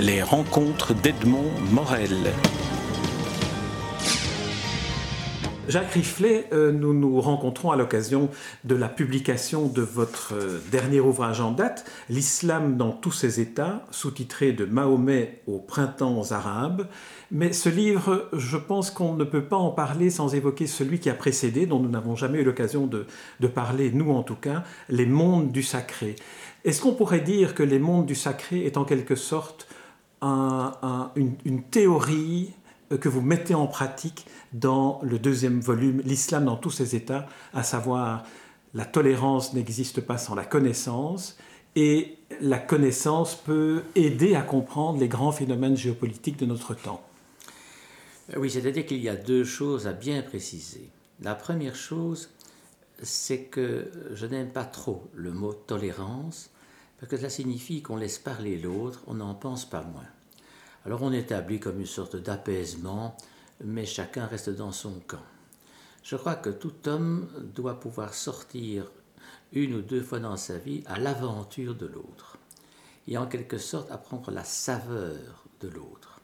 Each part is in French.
les rencontres d'Edmond Morel. Jacques Riflet, euh, nous nous rencontrons à l'occasion de la publication de votre euh, dernier ouvrage en date, L'islam dans tous ses états, sous-titré de Mahomet aux printemps arabes. Mais ce livre, je pense qu'on ne peut pas en parler sans évoquer celui qui a précédé, dont nous n'avons jamais eu l'occasion de, parler, nous en tout cas, Les mondes du sacré. Est-ce qu'on pourrait dire que Les mondes du sacré est en quelque sorte une théorie que vous mettez en pratique dans le deuxième volume, L'islam dans tous ses états, à savoir la tolérance n'existe pas sans la connaissance, et la connaissance peut aider à comprendre les grands phénomènes géopolitiques de notre temps. Oui, c'est-à-dire qu'il y a deux choses à bien préciser. La première chose, c'est que je n'aime pas trop le mot tolérance, parce que cela signifie qu'on laisse parler l'autre, on n'en pense pas moins. Alors on établit comme une sorte d'apaisement, mais chacun reste dans son camp. Je crois que tout homme doit pouvoir sortir une ou deux fois dans sa vie à l'aventure de l'autre, et en quelque sorte apprendre la saveur de l'autre.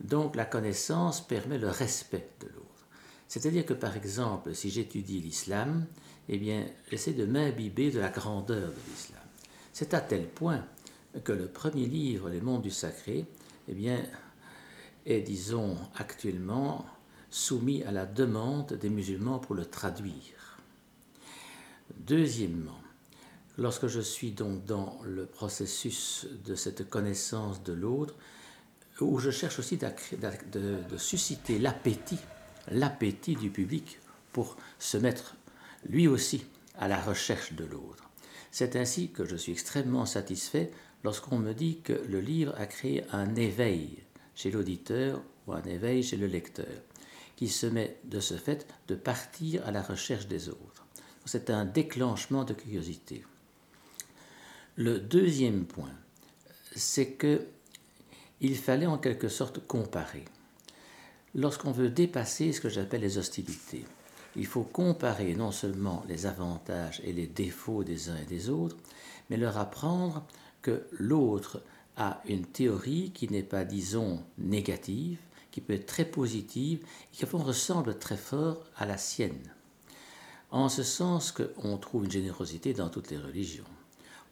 Donc la connaissance permet le respect de l'autre. C'est-à-dire que par exemple, si j'étudie l'islam, eh bien, j'essaie de m'imbiber de la grandeur de l'islam. C'est à tel point que le premier livre, Les mondes du sacré, eh est, disons, actuellement soumis à la demande des musulmans pour le traduire. Deuxièmement, lorsque je suis donc dans le processus de cette connaissance de l'autre, où je cherche aussi de, susciter l'appétit, l'appétit du public pour se mettre lui aussi à la recherche de l'autre. C'est ainsi que je suis extrêmement satisfait lorsqu'on me dit que le livre a créé un éveil chez l'auditeur ou un éveil chez le lecteur, qui se met de ce fait de partir à la recherche des autres. C'est un déclenchement de curiosité. Le deuxième point, c'est que il fallait en quelque sorte comparer. Lorsqu'on veut dépasser ce que j'appelle les hostilités, il faut comparer non seulement les avantages et les défauts des uns et des autres, mais leur apprendre que l'autre a une théorie qui n'est pas, disons, négative, qui peut être très positive et qui ressemble très fort à la sienne. En ce sens qu'on trouve une générosité dans toutes les religions.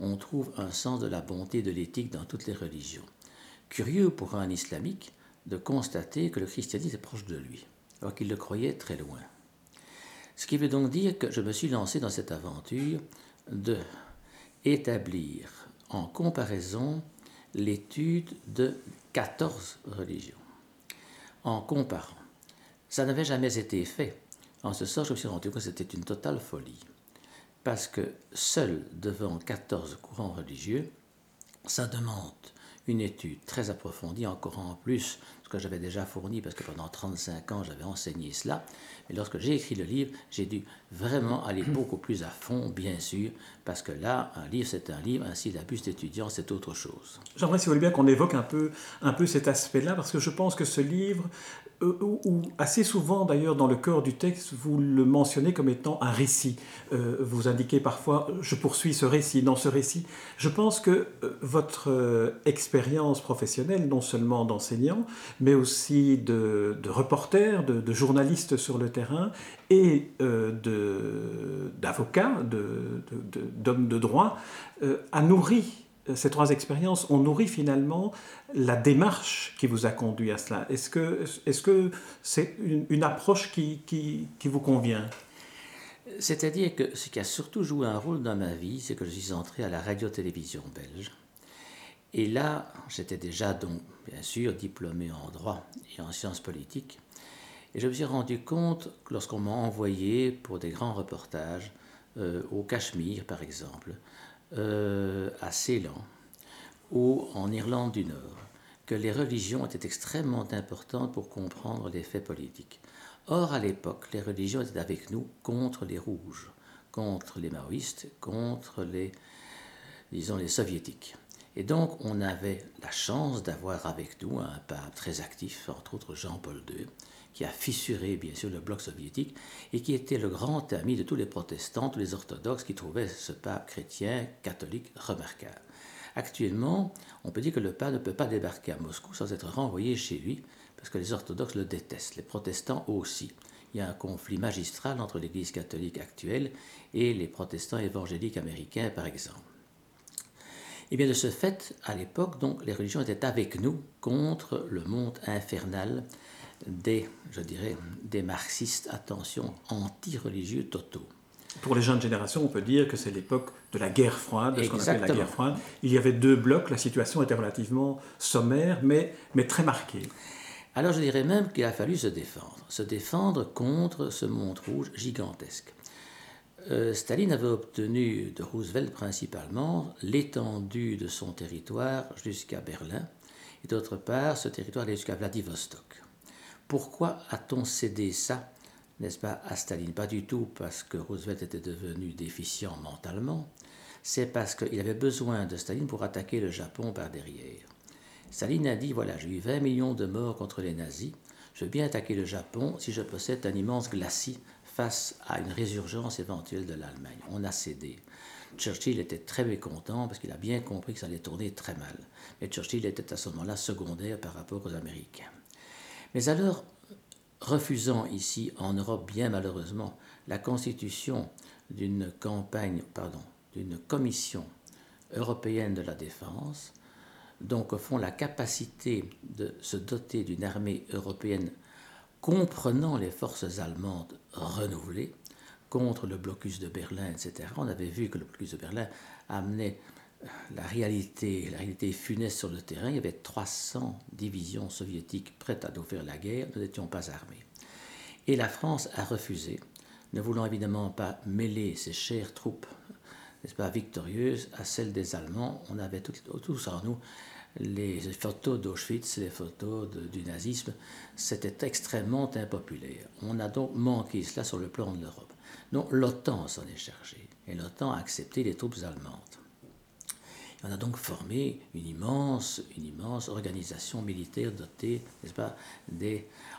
On trouve un sens de la bonté, de l'éthique dans toutes les religions. Curieux pour un islamique de constater que le christianisme est proche de lui, alors qu'il le croyait très loin. Ce qui veut donc dire que je me suis lancé dans cette aventure de établir en comparaison l'étude de 14 religions. En comparant. Ça n'avait jamais été fait. En ce sens, je me suis rendu compte que c'était une totale folie. Parce que seul devant 14 courants religieux, ça demande une étude très approfondie, encore en plus ce que j'avais déjà fourni, parce que pendant 35 ans j'avais enseigné cela. Mais lorsque j'ai écrit le livre, j'ai dû vraiment aller beaucoup plus à fond, bien sûr, parce que là, un livre c'est un livre, un syllabus d'étudiant c'est autre chose. J'aimerais, si vous voulez bien, qu'on évoque un peu, un peu cet aspect-là, parce que je pense que ce livre ou, assez souvent d'ailleurs dans le cœur du texte, vous le mentionnez comme étant un récit. Euh, vous indiquez parfois, je poursuis ce récit, dans ce récit. Je pense que euh, votre expérience professionnelle, non seulement d'enseignant, mais aussi de, reporter, de, journaliste sur le terrain et d'avocat, d'homme de, droit, a nourri ces trois expériences ont nourri finalement la démarche qui vous a conduit à cela. Est-ce que c'est -ce c'est une, approche qui, vous convient? C'est-à-dire que ce qui a surtout joué un rôle dans ma vie, c'est que je suis entré à la radio-télévision belge. Et là, j'étais déjà donc, bien sûr, diplômé en droit et en sciences politiques. Et je me suis rendu compte lorsqu'on m'a envoyé pour des grands reportages, euh, au Cachemire par exemple, euh, à Ceylan ou en Irlande du Nord que les religions étaient extrêmement importantes pour comprendre les faits politiques. Or, à l'époque, les religions étaient avec nous contre les rouges, contre les maoïstes, contre les, disons, les soviétiques. Et donc, on avait la chance d'avoir avec nous un pape très actif, entre autres Jean-Paul II, qui a fissuré bien sûr le bloc soviétique et qui était le grand ami de tous les protestants, tous les orthodoxes qui trouvaient ce pape chrétien, catholique, remarquable. Actuellement, on peut dire que le pape ne peut pas débarquer à Moscou sans être renvoyé chez lui, parce que les orthodoxes le détestent, les protestants aussi. Il y a un conflit magistral entre l'Église catholique actuelle et les protestants évangéliques américains, par exemple. Et bien de ce fait, à l'époque, donc, les religions étaient avec nous contre le monde infernal des, je dirais, des marxistes, attention, anti-religieux totaux. Pour les jeunes générations, on peut dire que c'est l'époque de la guerre froide, de ce qu'on appelle la guerre froide. Il y avait deux blocs, la situation était relativement sommaire, mais, mais très marquée. Alors je dirais même qu'il a fallu se défendre, se défendre contre ce monde rouge gigantesque. Euh, Staline avait obtenu de Roosevelt principalement l'étendue de son territoire jusqu'à Berlin, et d'autre part ce territoire allait jusqu'à Vladivostok. Pourquoi a-t-on cédé ça, n'est-ce pas, à Staline? Pas du tout parce que Roosevelt était devenu déficient mentalement, c'est parce qu'il avait besoin de Staline pour attaquer le Japon par derrière. Staline a dit, voilà, j'ai eu 20 millions de morts contre les nazis, je veux bien attaquer le Japon si je possède un immense glacis face à une résurgence éventuelle de l'Allemagne. On a cédé. Churchill était très mécontent parce qu'il a bien compris que ça allait tourner très mal. Mais Churchill était à ce moment-là secondaire par rapport aux Américains. Mais alors, refusant ici en Europe bien malheureusement la constitution d'une campagne, pardon, d'une commission européenne de la défense, donc au fond la capacité de se doter d'une armée européenne comprenant les forces allemandes renouvelées contre le blocus de Berlin, etc. On avait vu que le blocus de Berlin amenait la réalité, la réalité funeste sur le terrain. Il y avait 300 divisions soviétiques prêtes à nous faire la guerre. Nous n'étions pas armés. Et la France a refusé, ne voulant évidemment pas mêler ses chères troupes, n'est-ce pas, victorieuses, à celles des Allemands. On avait tous en nous les photos d'Auschwitz, les photos du nazisme, c'était extrêmement impopulaire. On a donc manqué cela sur le plan de l'Europe. Donc l'OTAN s'en est chargé, et l'OTAN a accepté les troupes allemandes. On a donc formé une immense, une immense organisation militaire dotée, n'est-ce pas,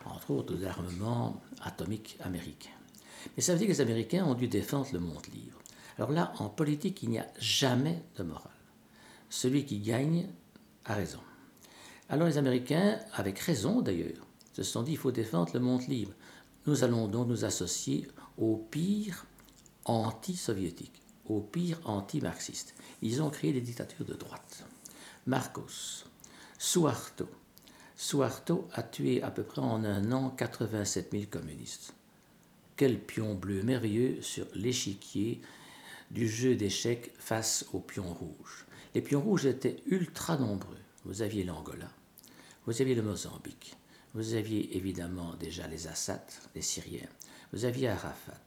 entre autres, d'armements atomiques américains. Mais ça veut dire que les Américains ont dû défendre le monde libre. Alors là, en politique, il n'y a jamais de morale. Celui qui gagne a raison. Alors les Américains, avec raison d'ailleurs, se sont dit il faut défendre le monde libre. Nous allons donc nous associer au pire anti-soviétique, pire anti-marxiste. Ils ont créé des dictatures de droite. Marcos, Suarto. Suarto a tué à peu près en un an 87 000 communistes. Quel pion bleu merveilleux sur l'échiquier du jeu d'échecs face aux pions rouges. Les pions rouges étaient ultra nombreux. Vous aviez l'Angola, vous aviez le Mozambique, vous aviez évidemment déjà les Assad, les Syriens, vous aviez Arafat,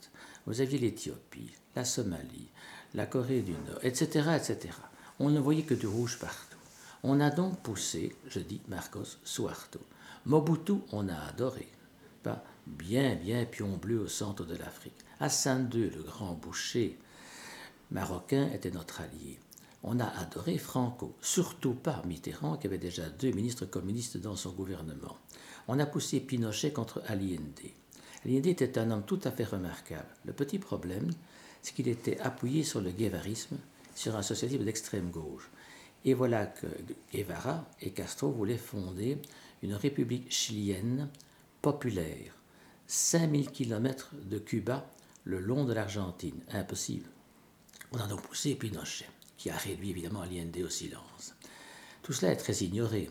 vous aviez l'Éthiopie, la Somalie, la Corée du Nord, etc., etc. On ne voyait que du rouge partout. On a donc poussé, je dis Marcos Suarto. Mobutu, on a adoré. Pas bien, bien pion bleu au centre de l'Afrique. Hassan II, le grand boucher marocain, était notre allié on a adoré Franco, surtout pas Mitterrand, qui avait déjà deux ministres communistes dans son gouvernement. On a poussé Pinochet contre Allende. Allende était un homme tout à fait remarquable. Le petit problème, c'est qu'il était appuyé sur le guevarisme, sur un socialisme d'extrême gauche. Et voilà que Guevara et Castro voulaient fonder une république chilienne populaire, 5000 km de Cuba le long de l'Argentine. Impossible. On a donc poussé Pinochet qui a réduit évidemment Allende au silence. Tout cela est très ignoré,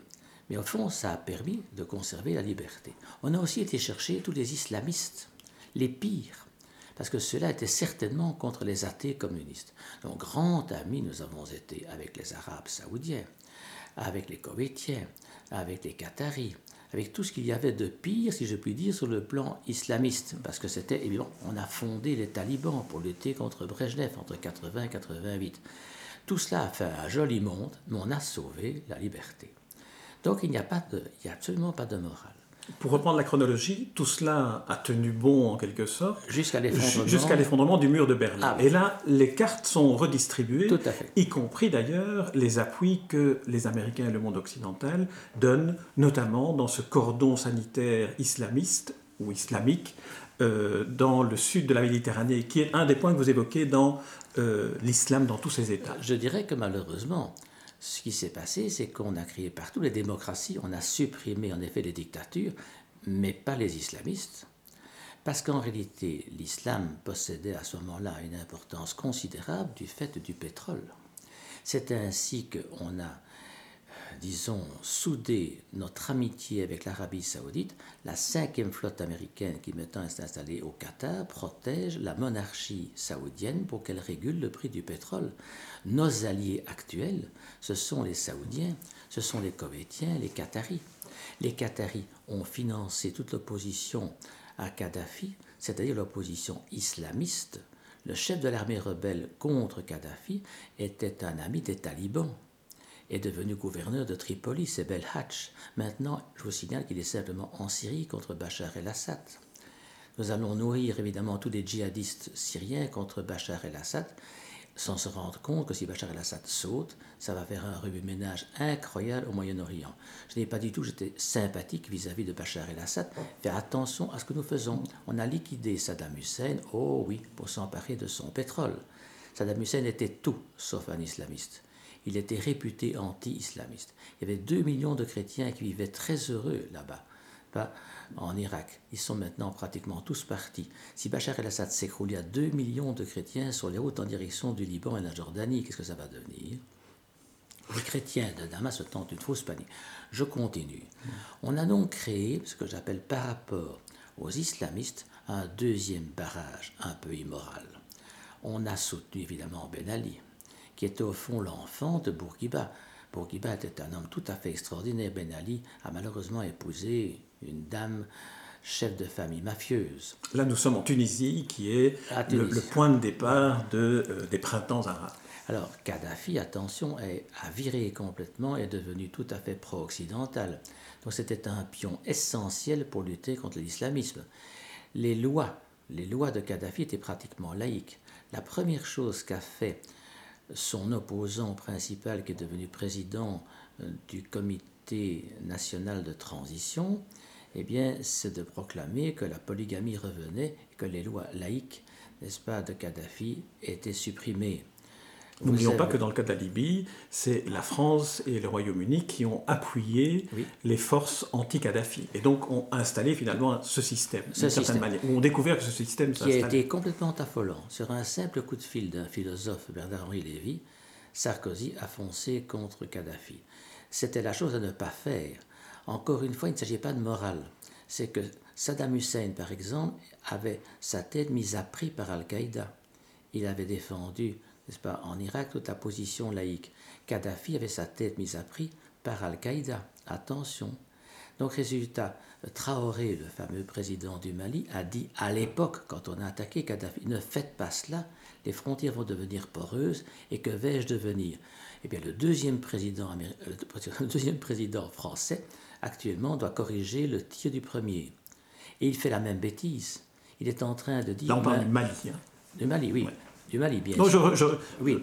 mais au fond, ça a permis de conserver la liberté. On a aussi été chercher tous les islamistes, les pires, parce que cela était certainement contre les athées communistes. Donc, grand ami, nous avons été avec les Arabes saoudiens, avec les Koweïtiens, avec les Qataris, avec tout ce qu'il y avait de pire, si je puis dire, sur le plan islamiste, parce que c'était évidemment, on a fondé les talibans pour lutter contre Brejnev entre 80 et 88. Tout cela a fait un joli monde, mais on a sauvé la liberté. Donc il n'y a, pas de, il a absolument pas de morale. Pour reprendre la chronologie, tout cela a tenu bon en quelque sorte jusqu'à l'effondrement, jusqu'à l'effondrement du mur de Berlin. Ah Et là, les cartes sont redistribuées, Tout à fait. y compris d'ailleurs les appuis que les Américains et le monde occidental donnent, notamment dans ce cordon sanitaire islamiste ou islamique euh, dans le sud de la Méditerranée, qui est un des points que vous évoquez dans euh, l'islam dans tous ses états. Je dirais que malheureusement, Ce qui s'est passé, c'est qu'on a créé partout les démocraties, on a supprimé en effet les dictatures, mais pas les islamistes. Parce qu'en réalité, l'islam possédait à ce moment-là une importance considérable du fait du pétrole. C'est ainsi qu'on a disons, souder notre amitié avec l'Arabie saoudite, la cinquième flotte américaine qui maintenant est installée au Qatar protège la monarchie saoudienne pour qu'elle régule le prix du pétrole. Nos alliés actuels, ce sont les Saoudiens, ce sont les Koweïtiens, les Qataris. Les Qataris ont financé toute l'opposition à Kadhafi, c'est-à-dire l'opposition islamiste. Le chef de l'armée rebelle contre Kadhafi était un ami des talibans est devenu gouverneur de Tripoli, c'est Belhatch. Maintenant, je vous signale qu'il est simplement en Syrie contre Bachar el-Assad. Nous allons nourrir évidemment tous les djihadistes syriens contre Bachar el-Assad, sans se rendre compte que si Bachar el-Assad saute, ça va faire un remue-ménage incroyable au Moyen-Orient. Je n'ai pas du tout, j'étais sympathique vis-à-vis de Bachar el-Assad. Faire attention à ce que nous faisons. On a liquidé Saddam Hussein, oh oui, pour s'emparer de son pétrole. Saddam Hussein était tout sauf un islamiste il était réputé anti-islamiste. Il y avait 2 millions de chrétiens qui vivaient très heureux là-bas, pas en Irak. Ils sont maintenant pratiquement tous partis. Si Bachar el-Assad s'écroule, il y a 2 millions de chrétiens sur les routes en direction du Liban et de la Jordanie. Qu'est-ce que ça va devenir? Les chrétiens de Damas se tentent une fausse panique. Je continue. On a donc créé ce que j'appelle par rapport aux islamistes un deuxième barrage un peu immoral. On a soutenu évidemment Ben Ali, qui était au fond l'enfant de Bourguiba. Bourguiba était un homme tout à fait extraordinaire. Ben Ali a malheureusement épousé une dame chef de famille mafieuse. Là, nous sommes en Tunisie, qui est Le, point de départ de, euh, des printemps arabes. Alors, Kadhafi, attention, a viré complètement et est devenu tout à fait pro-occidental. Donc, c'était un pion essentiel pour lutter contre l'islamisme. Les lois, les lois de Kadhafi étaient pratiquement laïques. La première chose qu'a fait son opposant principal, qui est devenu président euh, du comité national de transition, eh bien, c'est de proclamer que la polygamie revenait que les lois laïques, n'est-ce pas, de Kadhafi étaient supprimées. N'oublions pas que dans le cas de la Libye, c'est la France et le Royaume-Uni qui ont appuyé les forces anti-Kadhafi et donc ont installé finalement ce système, d'une certaine manière, ou ont découvert que ce système Qui a été complètement affolant. Sur un simple coup de fil d'un philosophe, Bernard-Henri Lévy, Sarkozy a foncé contre Kadhafi. C'était la chose à ne pas faire. Encore une fois, il ne s'agit pas de morale. C'est que Saddam Hussein, par exemple, avait sa tête mise à prix par Al-Qaïda. Il avait défendu n'est-ce pas, en Irak, toute la position laïque. Kadhafi avait sa tête mise à prix par Al-Qaïda. Attention. Donc, résultat, Traoré, le fameux président du Mali, a dit à l'époque, quand on a attaqué Kadhafi, ne faites pas cela, les frontières vont devenir poreuses, et que vais-je devenir? Eh bien, le deuxième président, le deuxième président français, actuellement, doit corriger le tir du premier. Et il fait la même bêtise. Il est en train de dire. Là, on parle du Mali. Hein. Du Mali, oui du Mali, bien non, Je, oui.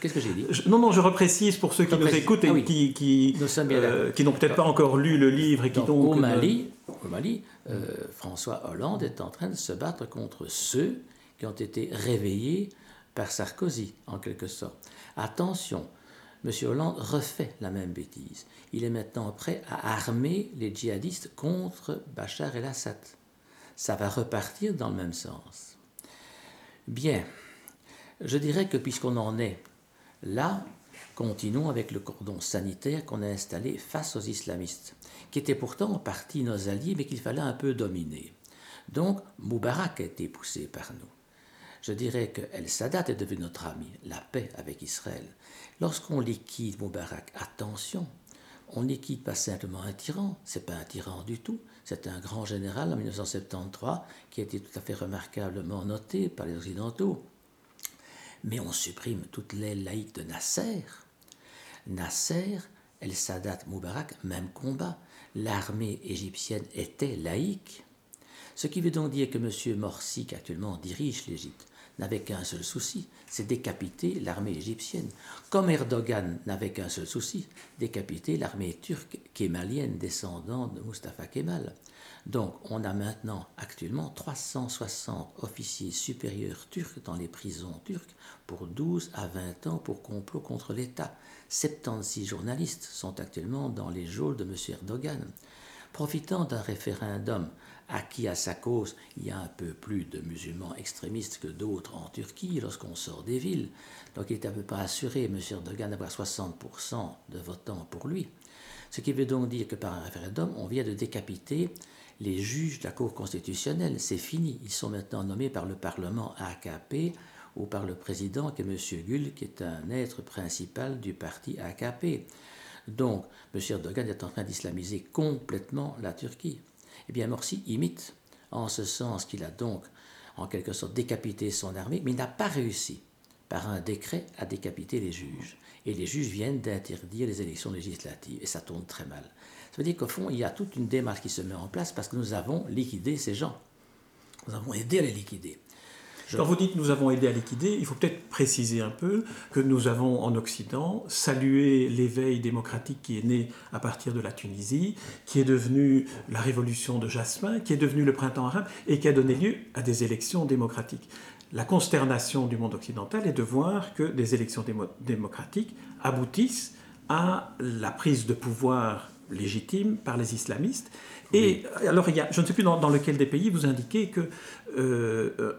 Qu'est-ce que j'ai dit Non, non, je reprécise pour ceux qui nous écoutent et ah qui, qui, euh, qui n'ont peut-être pas encore lu le livre et qui donc, Au Mali, au Mali euh, François Hollande est en train de se battre contre ceux qui ont été réveillés par Sarkozy, en quelque sorte. Attention, M. Hollande refait la même bêtise. Il est maintenant prêt à armer les djihadistes contre Bachar el-Assad. Ça va repartir dans le même sens. Bien. Je dirais que puisqu'on en est là, continuons avec le cordon sanitaire qu'on a installé face aux islamistes, qui étaient pourtant en partie nos alliés, mais qu'il fallait un peu dominer. Donc, Moubarak a été poussé par nous. Je dirais que El Sadat est devenu notre ami, la paix avec Israël. Lorsqu'on liquide Moubarak, attention, on liquide pas simplement un tyran, c'est pas un tyran du tout, c'est un grand général en 1973 qui a été tout à fait remarquablement noté par les Occidentaux mais on supprime toute l'aile laïque de Nasser. Nasser, El Sadat Moubarak, même combat. L'armée égyptienne était laïque. Ce qui veut donc dire que M. Morsi, qui actuellement dirige l'Égypte, n'avait qu'un seul souci, c'est décapiter l'armée égyptienne. Comme Erdogan n'avait qu'un seul souci, décapiter l'armée turque kémalienne descendante de Mustafa Kemal. Donc, on a maintenant actuellement 360 officiers supérieurs turcs dans les prisons turques pour 12 à 20 ans pour complot contre l'État. 76 journalistes sont actuellement dans les geôles de M. Erdogan. Profitant d'un référendum acquis à sa cause, il y a un peu plus de musulmans extrémistes que d'autres en Turquie lorsqu'on sort des villes. Donc il est à peu près assuré, M. Erdogan, d'avoir 60% de votants pour lui. Ce qui veut donc dire que par un référendum, on vient de décapiter les juges de la Cour constitutionnelle. C'est fini. Ils sont maintenant nommés par le Parlement AKP ou par le président qui est M. Gül, qui est un être principal du parti AKP. Donc, M. Erdogan est en train d'islamiser complètement la Turquie. Eh bien, Morsi imite, en ce sens qu'il a donc, en quelque sorte, décapité son armée, mais n'a pas réussi, par un décret, à décapiter les juges. Et les juges viennent d'interdire les élections législatives, et ça tourne très mal. Ça veut dire qu'au fond, il y a toute une démarche qui se met en place parce que nous avons liquidé ces gens. Nous avons aidé à les liquider. Quand vous dites nous avons aidé à liquider, il faut peut-être préciser un peu que nous avons en Occident salué l'éveil démocratique qui est né à partir de la Tunisie, qui est devenu la révolution de Jasmin, qui est devenu le printemps arabe et qui a donné lieu à des élections démocratiques. La consternation du monde occidental est de voir que des élections démocratiques aboutissent à la prise de pouvoir légitime par les islamistes. Et alors, il y a, je ne sais plus dans, lequel des pays vous indiquez que euh,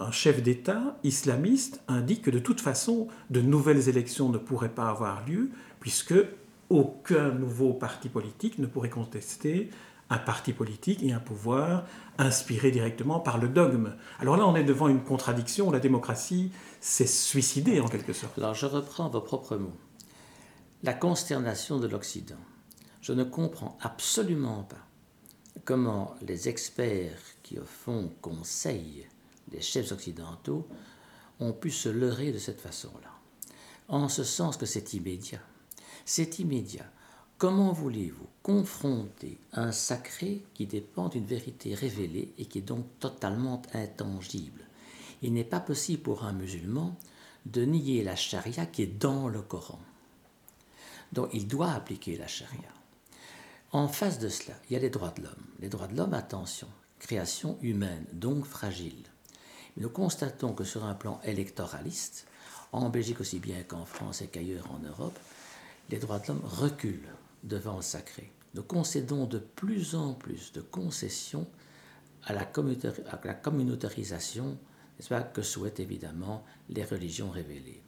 un, chef d'État islamiste indique que de toute façon, de nouvelles élections ne pourraient pas avoir lieu, puisque aucun nouveau parti politique ne pourrait contester un parti politique et un pouvoir inspiré directement par le dogme. Alors là, on est devant une contradiction. La démocratie s'est suicidée en quelque sorte. Alors je reprends vos propres mots. La consternation de l'Occident je ne comprends absolument pas comment les experts qui, au fond, conseillent les chefs occidentaux ont pu se leurrer de cette façon-là. En ce sens que c'est immédiat. C'est immédiat. Comment voulez-vous confronter un sacré qui dépend d'une vérité révélée et qui est donc totalement intangible? Il n'est pas possible pour un musulman de nier la charia qui est dans le Coran. Donc il doit appliquer la charia. En face de cela, il y a les droits de l'homme. Les droits de l'homme, attention, création humaine, donc fragile. Nous constatons que sur un plan électoraliste, en Belgique aussi bien qu'en France et qu'ailleurs en Europe, les droits de l'homme reculent devant le sacré. Nous concédons de plus en plus de concessions à la, communautarisation que souhaitent évidemment les religions révélées.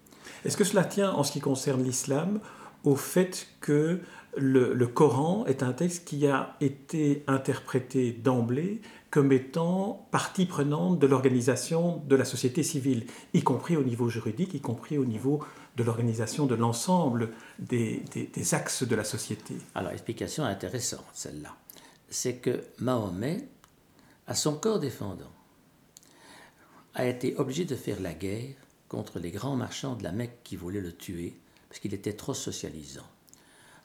Est-ce que cela tient, en ce qui concerne l'islam, au fait que le, Coran est un texte qui a été interprété d'emblée comme étant partie prenante de l'organisation de la société civile, y compris au niveau juridique, y compris au niveau de l'organisation de l'ensemble des, des, axes de la société. Alors, explication intéressante, celle-là. C'est que Mahomet, à son corps défendant, a été obligé de faire la guerre contre les grands marchands de la Mecque qui voulaient le tuer parce qu'il était trop socialisant.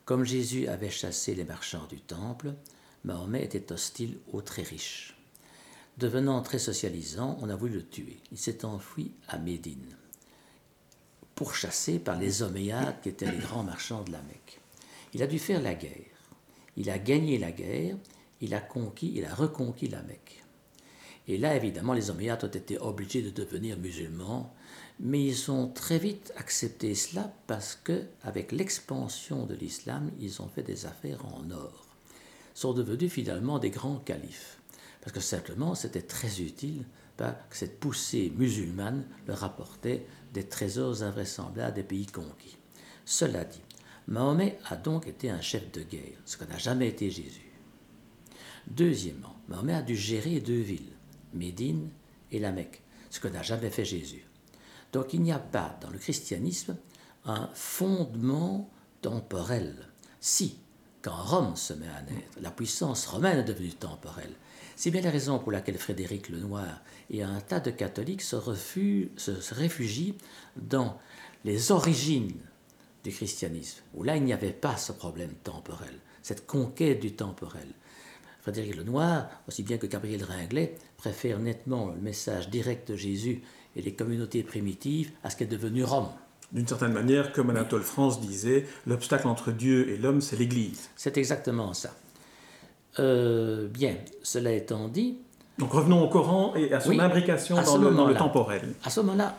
Comme Jésus avait chassé les marchands du temple, Mahomet était hostile aux très riches. Devenant très socialisant, on a voulu le tuer. Il s'est enfui à Médine, pourchassé par les Omeyyades qui étaient les grands marchands de la Mecque. Il a dû faire la guerre. Il a gagné la guerre, il a conquis, il a reconquis la Mecque. Et là, évidemment, les Omeyyades ont été obligés de devenir musulmans mais ils ont très vite accepté cela parce que, avec l'expansion de l'islam, ils ont fait des affaires en or. Ils sont devenus finalement des grands califes. Parce que simplement, c'était très utile que cette poussée musulmane leur apportait des trésors invraisemblables des pays conquis. Cela dit, Mahomet a donc été un chef de guerre, ce que n'a jamais été Jésus. Deuxièmement, Mahomet a dû gérer deux villes, Médine et la Mecque, ce que n'a jamais fait Jésus. Donc il n'y a pas dans le christianisme un fondement temporel. Si, quand Rome se met à naître, la puissance romaine est devenue temporelle. C'est bien la raison pour laquelle Frédéric le Noir et un tas de catholiques se, se réfugient dans les origines du christianisme, où là il n'y avait pas ce problème temporel, cette conquête du temporel. Frédéric Lenoir, aussi bien que Gabriel Ringlet, préfère nettement le message direct de Jésus et les communautés primitives à ce qu'est devenu Rome. D'une certaine manière, comme Anatole France disait, l'obstacle entre Dieu et l'homme, c'est l'Église. C'est exactement ça. Euh, bien, cela étant dit. Donc revenons au Coran et à son imbrication dans le, dans le temporel. À ce moment-là,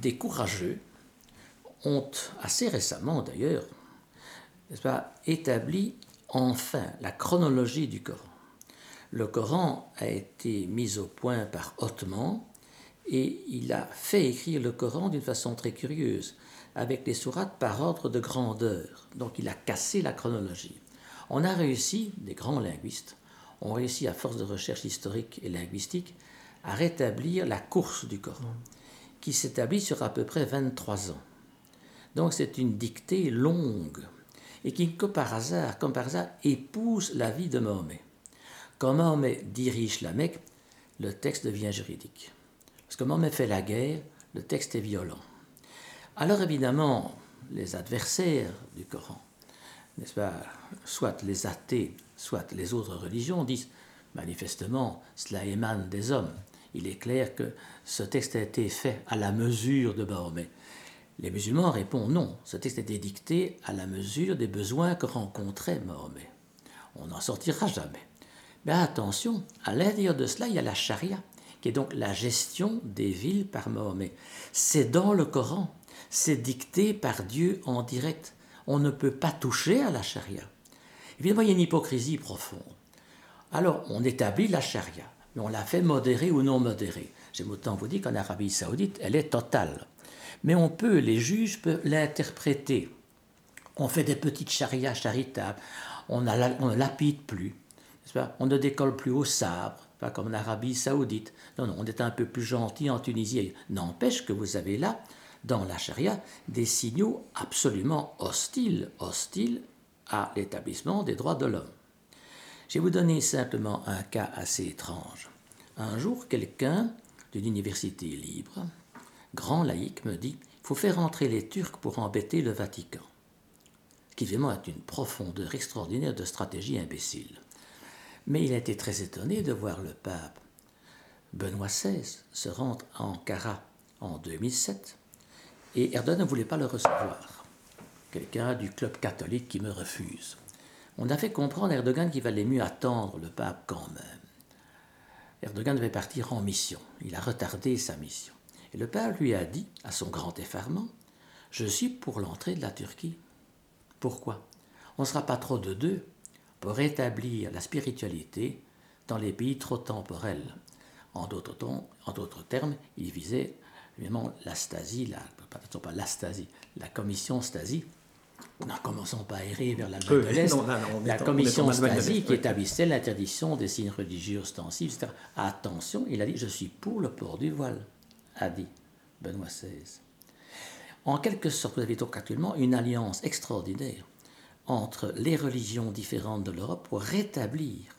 des courageux ont, assez récemment d'ailleurs, pas, établi enfin la chronologie du Coran. Le Coran a été mis au point par Othman et il a fait écrire le Coran d'une façon très curieuse, avec les sourates par ordre de grandeur. Donc il a cassé la chronologie. On a réussi, des grands linguistes, ont réussi à force de recherche historique et linguistique à rétablir la course du Coran, qui s'établit sur à peu près 23 ans. Donc c'est une dictée longue et qui, hasard, comme par hasard, épouse la vie de Mahomet. Quand Mahomet dirige la Mecque, le texte devient juridique. Parce que Mahomet fait la guerre, le texte est violent. Alors évidemment, les adversaires du Coran, n'est-ce pas, soit les athées, soit les autres religions, disent manifestement, cela émane des hommes. Il est clair que ce texte a été fait à la mesure de Mahomet. Les musulmans répondent non, ce texte a été dicté à la mesure des besoins que rencontrait Mahomet. On n'en sortira jamais. Mais attention, à l'intérieur de cela, il y a la charia, qui est donc la gestion des villes par Mahomet. C'est dans le Coran, c'est dicté par Dieu en direct. On ne peut pas toucher à la charia. Évidemment, il y a une hypocrisie profonde. Alors, on établit la charia, mais on la fait modérée ou non modérée. J'aime autant vous dire qu'en Arabie saoudite, elle est totale. Mais on peut, les juges peuvent l'interpréter. On fait des petites charias charitables, on, ne lapide plus, on ne décolle plus au sabre, pas comme en Arabie saoudite. Non, non, on est un peu plus gentil en Tunisie. N'empêche que vous avez là, dans la charia, des signaux absolument hostiles, hostiles à l'établissement des droits de l'homme. Je vais vous donner simplement un cas assez étrange. Un jour, quelqu'un d'une université libre, grand laïc, me dit il faut faire entrer les Turcs pour embêter le Vatican. Qui vraiment est une profondeur extraordinaire de stratégie imbécile. Mais il a été très étonné de voir le pape Benoît XVI se rendre à Ankara en 2007 et Erdogan ne voulait pas le recevoir. Quelqu'un du club catholique qui me refuse. On a fait comprendre à Erdogan qu'il valait mieux attendre le pape quand même. Erdogan devait partir en mission. Il a retardé sa mission. Et le père lui a dit, à son grand effarement, Je suis pour l'entrée de la Turquie. Pourquoi? On ne sera pas trop de deux pour rétablir la spiritualité dans les pays trop temporels. En d'autres termes, il visait évidemment l'astasie, la, pas l'astasie, la commission Stasi, n'en commençons pas à errer vers la de l'Est, la commission Stasi qui établissait l'interdiction des signes religieux ostensifs, etc. Attention, il a dit Je suis pour le port du voile a dit Benoît XVI. En quelque sorte, vous avez donc actuellement une alliance extraordinaire entre les religions différentes de l'Europe pour rétablir,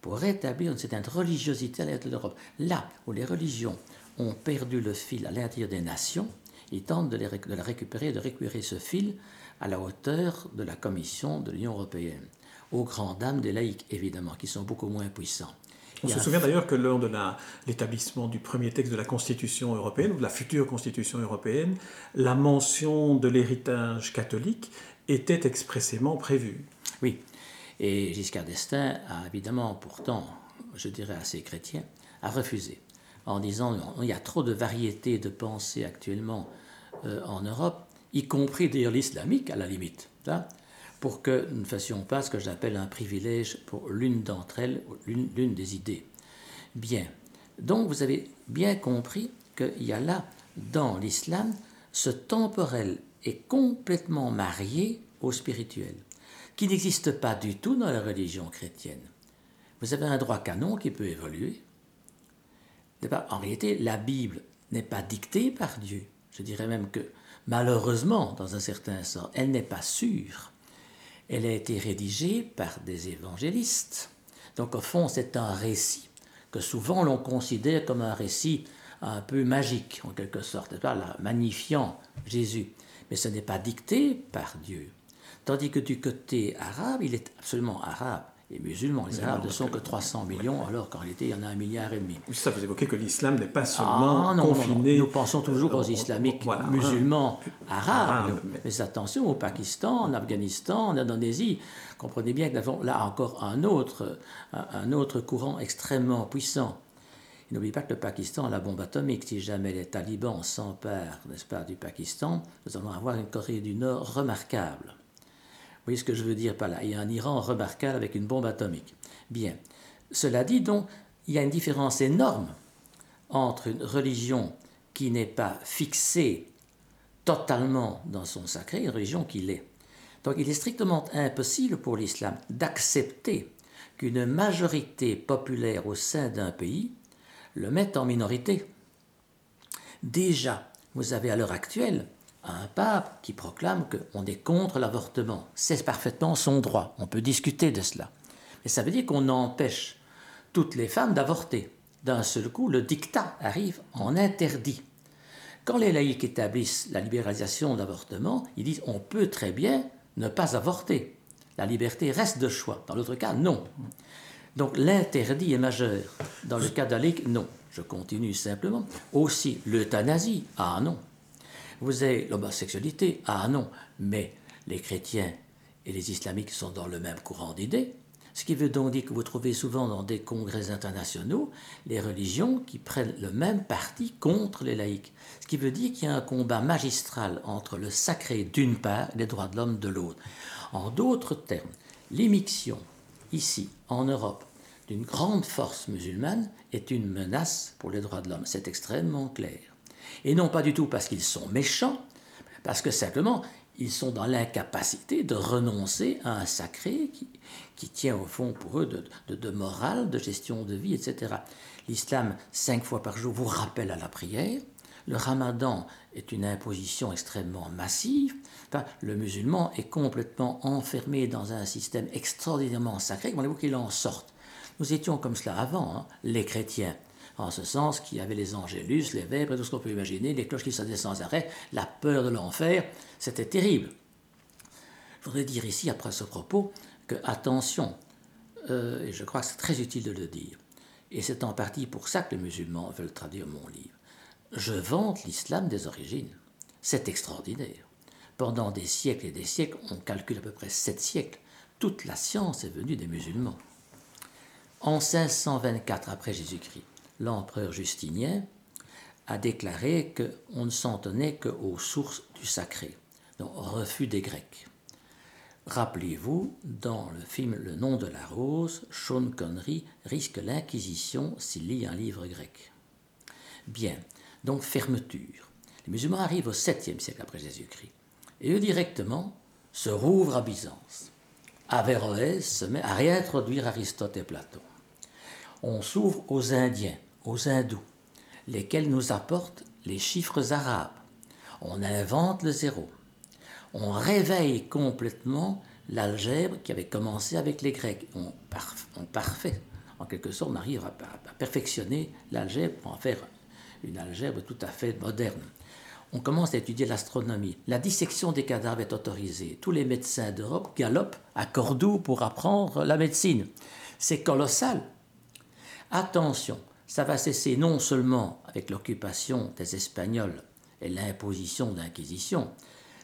pour rétablir une certaine religiosité à l'intérieur de l'Europe. Là où les religions ont perdu le fil à l'intérieur des nations, ils tentent de, la récupérer, de récupérer ce fil à la hauteur de la Commission de l'Union européenne, aux grandes dames des laïcs évidemment, qui sont beaucoup moins puissants. On se souvient d'ailleurs que lors de l'établissement du premier texte de la Constitution européenne, ou de la future Constitution européenne, la mention de l'héritage catholique était expressément prévue. Oui, et Giscard d'Estaing a évidemment pourtant, je dirais assez chrétien, a refusé, en disant il y a trop de variétés de pensée actuellement euh, en Europe, y compris d'ailleurs l'islamique à la limite. Hein pour que nous ne fassions pas ce que j'appelle un privilège pour l'une d'entre elles, l'une des idées. Bien. Donc vous avez bien compris qu'il y a là, dans l'islam, ce temporel est complètement marié au spirituel, qui n'existe pas du tout dans la religion chrétienne. Vous avez un droit canon qui peut évoluer. En réalité, la Bible n'est pas dictée par Dieu. Je dirais même que, malheureusement, dans un certain sens, elle n'est pas sûre. Elle a été rédigée par des évangélistes. Donc au fond, c'est un récit que souvent l'on considère comme un récit un peu magique, en quelque sorte, là, magnifiant Jésus. Mais ce n'est pas dicté par Dieu. Tandis que du côté arabe, il est absolument arabe. Les musulmans. Les Arabes ne sont que 300 millions, alors qu'en réalité, il y en a un milliard et demi. Ça, vous évoquez que l'islam n'est pas seulement ah, non, confiné... Nous pensons toujours aux islamiques musulmans arabes. mais... attention, au Pakistan, en Afghanistan, en Indonésie, comprenez bien que nous avons là encore un autre, un autre courant extrêmement puissant. N'oubliez pas que le Pakistan a la bombe atomique. Si jamais les talibans s'emparent, n'est-ce pas, du Pakistan, nous allons avoir une Corée du Nord remarquable. Voyez ce que je veux dire par là? Il y a un Iran remarquable avec une bombe atomique. Bien. Cela dit, donc, il y a une différence énorme entre une religion qui n'est pas fixée totalement dans son sacré et une religion qui l'est. Donc il est strictement impossible pour l'islam d'accepter qu'une majorité populaire au sein d'un pays le mette en minorité. Déjà, vous avez à l'heure actuelle un pape qui proclame qu'on est contre l'avortement. C'est parfaitement son droit. On peut discuter de cela. Mais ça veut dire qu'on empêche toutes les femmes d'avorter. D'un seul coup, le dictat arrive en interdit. Quand les laïcs établissent la libéralisation de l'avortement, ils disent on peut très bien ne pas avorter. La liberté reste de choix. Dans l'autre cas, non. Donc l'interdit est majeur. Dans le cas d'Alik, non. Je continue simplement. Aussi l'euthanasie, ah non. Vous avez l'homosexualité Ah non, mais les chrétiens et les islamiques sont dans le même courant d'idées. Ce qui veut donc dire que vous trouvez souvent dans des congrès internationaux les religions qui prennent le même parti contre les laïcs. Ce qui veut dire qu'il y a un combat magistral entre le sacré d'une part et les droits de l'homme de l'autre. En d'autres termes, l'émission ici, en Europe, d'une grande force musulmane est une menace pour les droits de l'homme. C'est extrêmement clair. Et non pas du tout parce qu'ils sont méchants, parce que simplement, ils sont dans l'incapacité de renoncer à un sacré qui, tient au fond pour eux de, de, morale, de gestion de vie, etc. L'islam, cinq fois par jour, vous rappelle à la prière. Le ramadan est une imposition extrêmement massive. le musulman est complètement enfermé dans un système extraordinairement sacré. Comment voulez-vous qu'il en sorte? Nous étions comme cela avant, hein, les chrétiens en ce sens qu'il y avait les angélus, les vêpres, tout ce qu'on peut imaginer, les cloches qui sonnaient sans arrêt, la peur de l'enfer, c'était terrible. Je voudrais dire ici, après ce propos, que attention, euh, et je crois que c'est très utile de le dire, et c'est en partie pour ça que les musulmans veulent traduire mon livre. Je vante l'islam des origines. C'est extraordinaire. Pendant des siècles et des siècles, on calcule à peu près sept siècles, toute la science est venue des musulmans. En 1524 après Jésus-Christ, l'empereur Justinien a déclaré qu'on ne s'en tenait qu'aux sources du sacré, donc refus des Grecs. Rappelez-vous, dans le film Le nom de la rose, Sean Connery risque l'inquisition s'il lit un livre grec. Bien, donc fermeture. Les musulmans arrivent au 7e siècle après Jésus-Christ, et eux directement se rouvrent à Byzance. Averroès se met à réintroduire Aristote et Platon. On s'ouvre aux Indiens, aux hindous, lesquels nous apportent les chiffres arabes. On invente le zéro. On réveille complètement l'algèbre qui avait commencé avec les Grecs. On, parfait. En quelque sorte, on arrive à, perfectionner l'algèbre pour en faire une algèbre tout à fait moderne. On commence à étudier l'astronomie. La dissection des cadavres est autorisée. Tous les médecins d'Europe galopent à Cordoue pour apprendre la médecine. C'est colossal. Attention, ça va cesser non seulement avec l'occupation des Espagnols et l'imposition d'inquisition,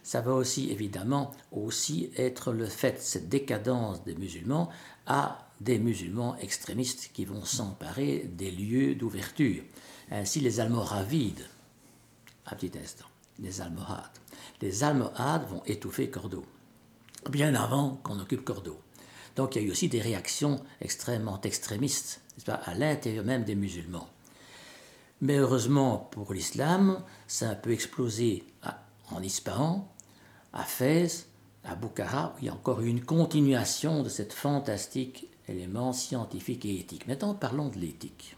ça va aussi évidemment aussi être le fait, cette décadence des musulmans, à des musulmans extrémistes qui vont s'emparer des lieux d'ouverture. Ainsi les Almoravides, un petit instant, les Almohades. Les Almohades vont étouffer Cordoue, bien avant qu'on occupe Cordoue. Donc il y a eu aussi des réactions extrêmement extrémistes à l'intérieur même des musulmans. Mais heureusement pour l'islam, ça a un peu explosé en Ispahan, à Fès, à Boukhara, où il y a encore une continuation de cette fantastique élément scientifique et éthique. Maintenant, parlons de l'éthique.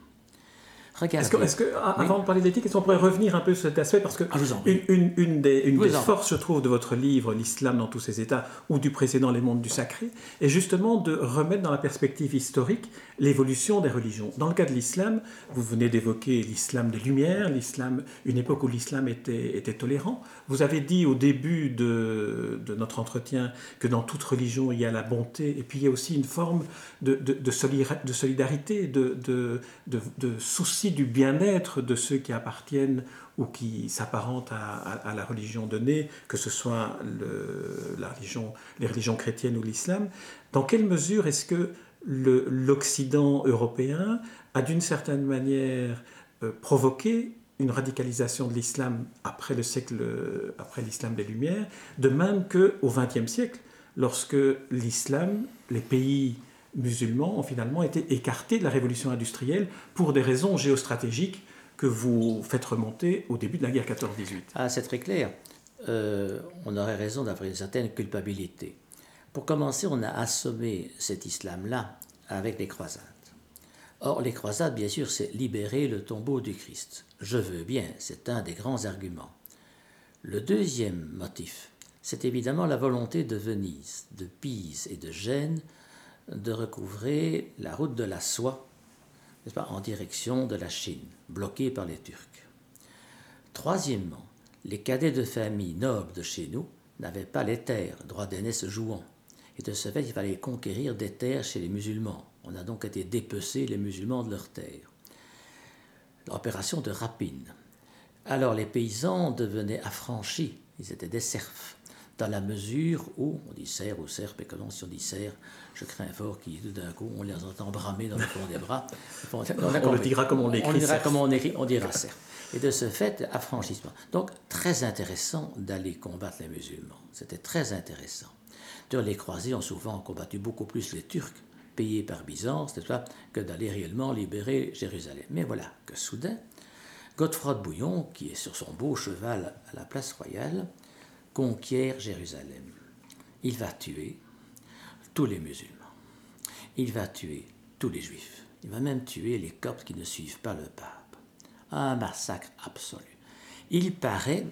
Regardez. Est-ce que, avant de parler d'éthique, est-ce qu'on pourrait revenir un peu sur cet aspect? Parce que Ah, une, une- une des, une forces, je trouve, de votre livre, L'islam dans tous ses états, ou du précédent, Les mondes du sacré, est justement de remettre dans la perspective historique l'évolution des religions. Dans le cas de l'islam, vous venez d'évoquer l'islam des Lumières, l'islam, une époque où l'islam était, était tolérant. Vous avez dit au début de, de notre entretien que dans toute religion, il y a la bonté, et puis il y a aussi une forme de, solidarité, de, de, de, du bien-être de ceux qui appartiennent ou qui s'apparentent à, la religion donnée, que ce soit la religion, les religions chrétiennes ou l'islam. Dans quelle mesure est-ce que l'Occident européen a d'une certaine manière euh, provoqué une radicalisation de l'islam après le siècle, après l'islam des Lumières, de même que au XXe siècle, lorsque l'islam, les pays musulmans ont finalement été écartés de la révolution industrielle pour des raisons géostratégiques que vous faites remonter au début de la guerre 14-18. Ah, c'est très clair. Euh, on aurait raison d'avoir une certaine culpabilité. Pour commencer, on a assommé cet islam-là avec les croisades. Or, les croisades, bien sûr, c'est libérer le tombeau du Christ. Je veux bien, c'est un des grands arguments. Le deuxième motif, c'est évidemment la volonté de Venise, de Pise et de Gênes de recouvrer la route de la soie n'est-ce pas, en direction de la Chine, bloquée par les Turcs. Troisièmement, les cadets de famille nobles de chez nous n'avaient pas les terres, droit d'aînesse jouant. Et de ce fait, il fallait conquérir des terres chez les musulmans. On a donc été dépecer les musulmans de leurs terres. L'opération de rapine. Alors les paysans devenaient affranchis, ils étaient des serfs, dans la mesure où, on dit serf ou serpe, et comment si on dit serf, je crains fort qu'il tout d'un coup on les entend bramer dans le fond des bras. On, On le dira comme on l'écrit, On dira comme on écrit, on dira serf. Et de ce fait, affranchissement. Donc, très intéressant d'aller combattre les musulmans. C'était très intéressant. D'ailleurs, les croisés ont souvent combattu beaucoup plus les Turcs, payés par Byzance, n'est-ce pas, que d'aller réellement libérer Jérusalem. Mais voilà que soudain, Godefroy de Bouillon, qui est sur son beau cheval à la place royale, conquiert Jérusalem. Il va tuer tous les musulmans. Il va tuer tous les juifs. Il va même tuer les coptes qui ne suivent pas le pape. Un massacre absolu. Il paraît,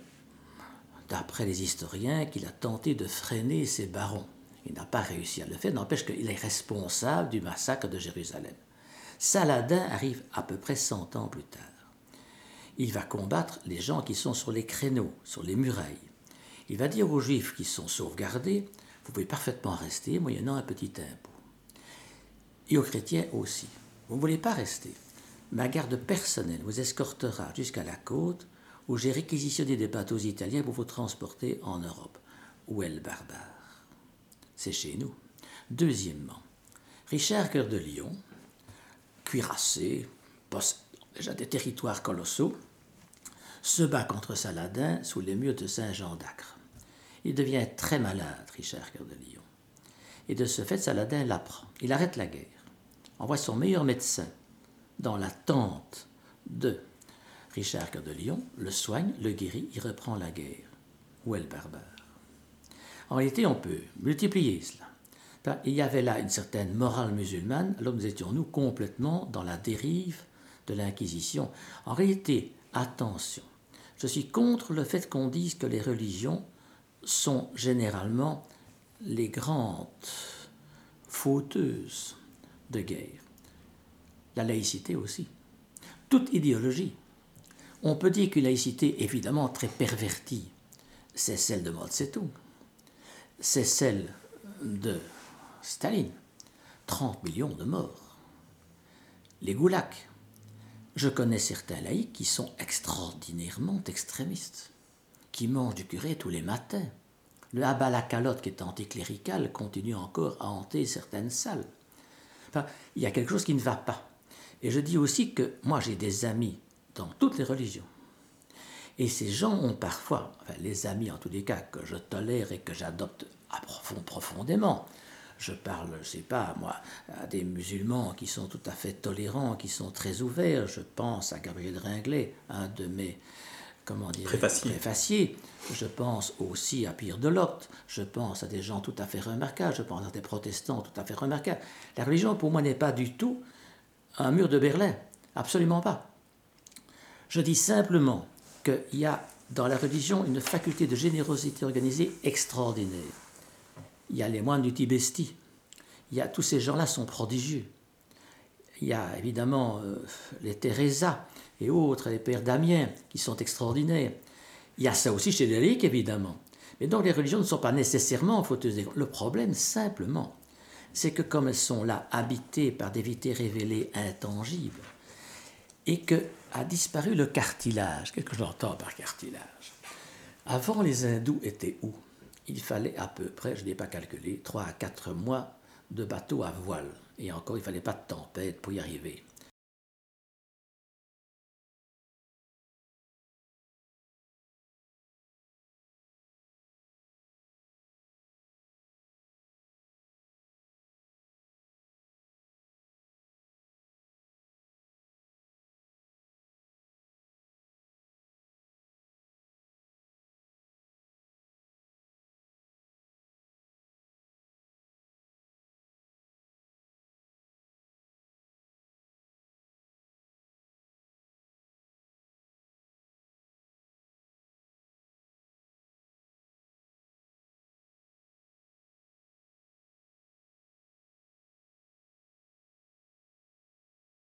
d'après les historiens, qu'il a tenté de freiner ses barons. Il n'a pas réussi à le faire, n'empêche qu'il est responsable du massacre de Jérusalem. Saladin arrive à peu près 100 ans plus tard. Il va combattre les gens qui sont sur les créneaux, sur les murailles. Il va dire aux juifs qui sont sauvegardés, vous pouvez parfaitement rester moyennant un petit impôt. Et aux chrétiens aussi. Vous ne voulez pas rester. Ma garde personnelle vous escortera jusqu'à la côte où j'ai réquisitionné des bateaux italiens pour vous transporter en Europe. Où est le barbare C'est chez nous. Deuxièmement, Richard Cœur de Lion, cuirassé, possède déjà des territoires colossaux, se bat contre Saladin sous les murs de Saint-Jean d'Acre. Il devient très malade, Richard Cœur de Lion. Et de ce fait, Saladin l'apprend. Il arrête la guerre, envoie son meilleur médecin dans la tente de Richard Cœur de Lion, le soigne, le guérit, il reprend la guerre. Où est le barbare? En réalité, on peut multiplier cela. Il y avait là une certaine morale musulmane, alors nous étions, nous, complètement dans la dérive de l'Inquisition. En réalité, attention, je suis contre le fait qu'on dise que les religions sont généralement les grandes fauteuses de guerre. La laïcité aussi. Toute idéologie. On peut dire qu'une laïcité évidemment très pervertie, c'est celle de Mao Tse-tung, c'est celle de Staline. 30 millions de morts. Les goulags. Je connais certains laïcs qui sont extraordinairement extrémistes, qui mangent du curé tous les matins. Le abat la calotte qui est anticlérical continue encore à hanter certaines salles. Enfin, il y a quelque chose qui ne va pas. Et je dis aussi que moi j'ai des amis dans toutes les religions. Et ces gens ont parfois, enfin les amis en tous les cas, que je tolère et que j'adopte à profond, profondément. Je parle, je sais pas, moi, à des musulmans qui sont tout à fait tolérants, qui sont très ouverts. Je pense à Gabriel Ringlet, un de mes, comment dire, Préfaciers. préfaciers. Je pense aussi à Pierre de Locte. Je pense à des gens tout à fait remarquables. Je pense à des protestants tout à fait remarquables. La religion, pour moi, n'est pas du tout un mur de Berlin. Absolument pas. Je dis simplement qu'il y a dans la religion une faculté de générosité organisée extraordinaire. Il y a les moines du Tibesti. Il y a tous ces gens-là sont prodigieux. Il y a évidemment euh, les Teresa et autres, les pères Damien, qui sont extraordinaires. Il y a ça aussi chez les laïcs, évidemment. Mais donc les religions ne sont pas nécessairement fauteuses. Le problème, simplement, c'est que comme elles sont là, habitées par des vérités révélées intangibles, et que a disparu le cartilage. Qu'est-ce que j'entends par cartilage Avant, les hindous étaient où? Il fallait à peu près, je n'ai pas calculé, 3 à 4 mois de bateau à voile. Et encore, il ne fallait pas de tempête pour y arriver.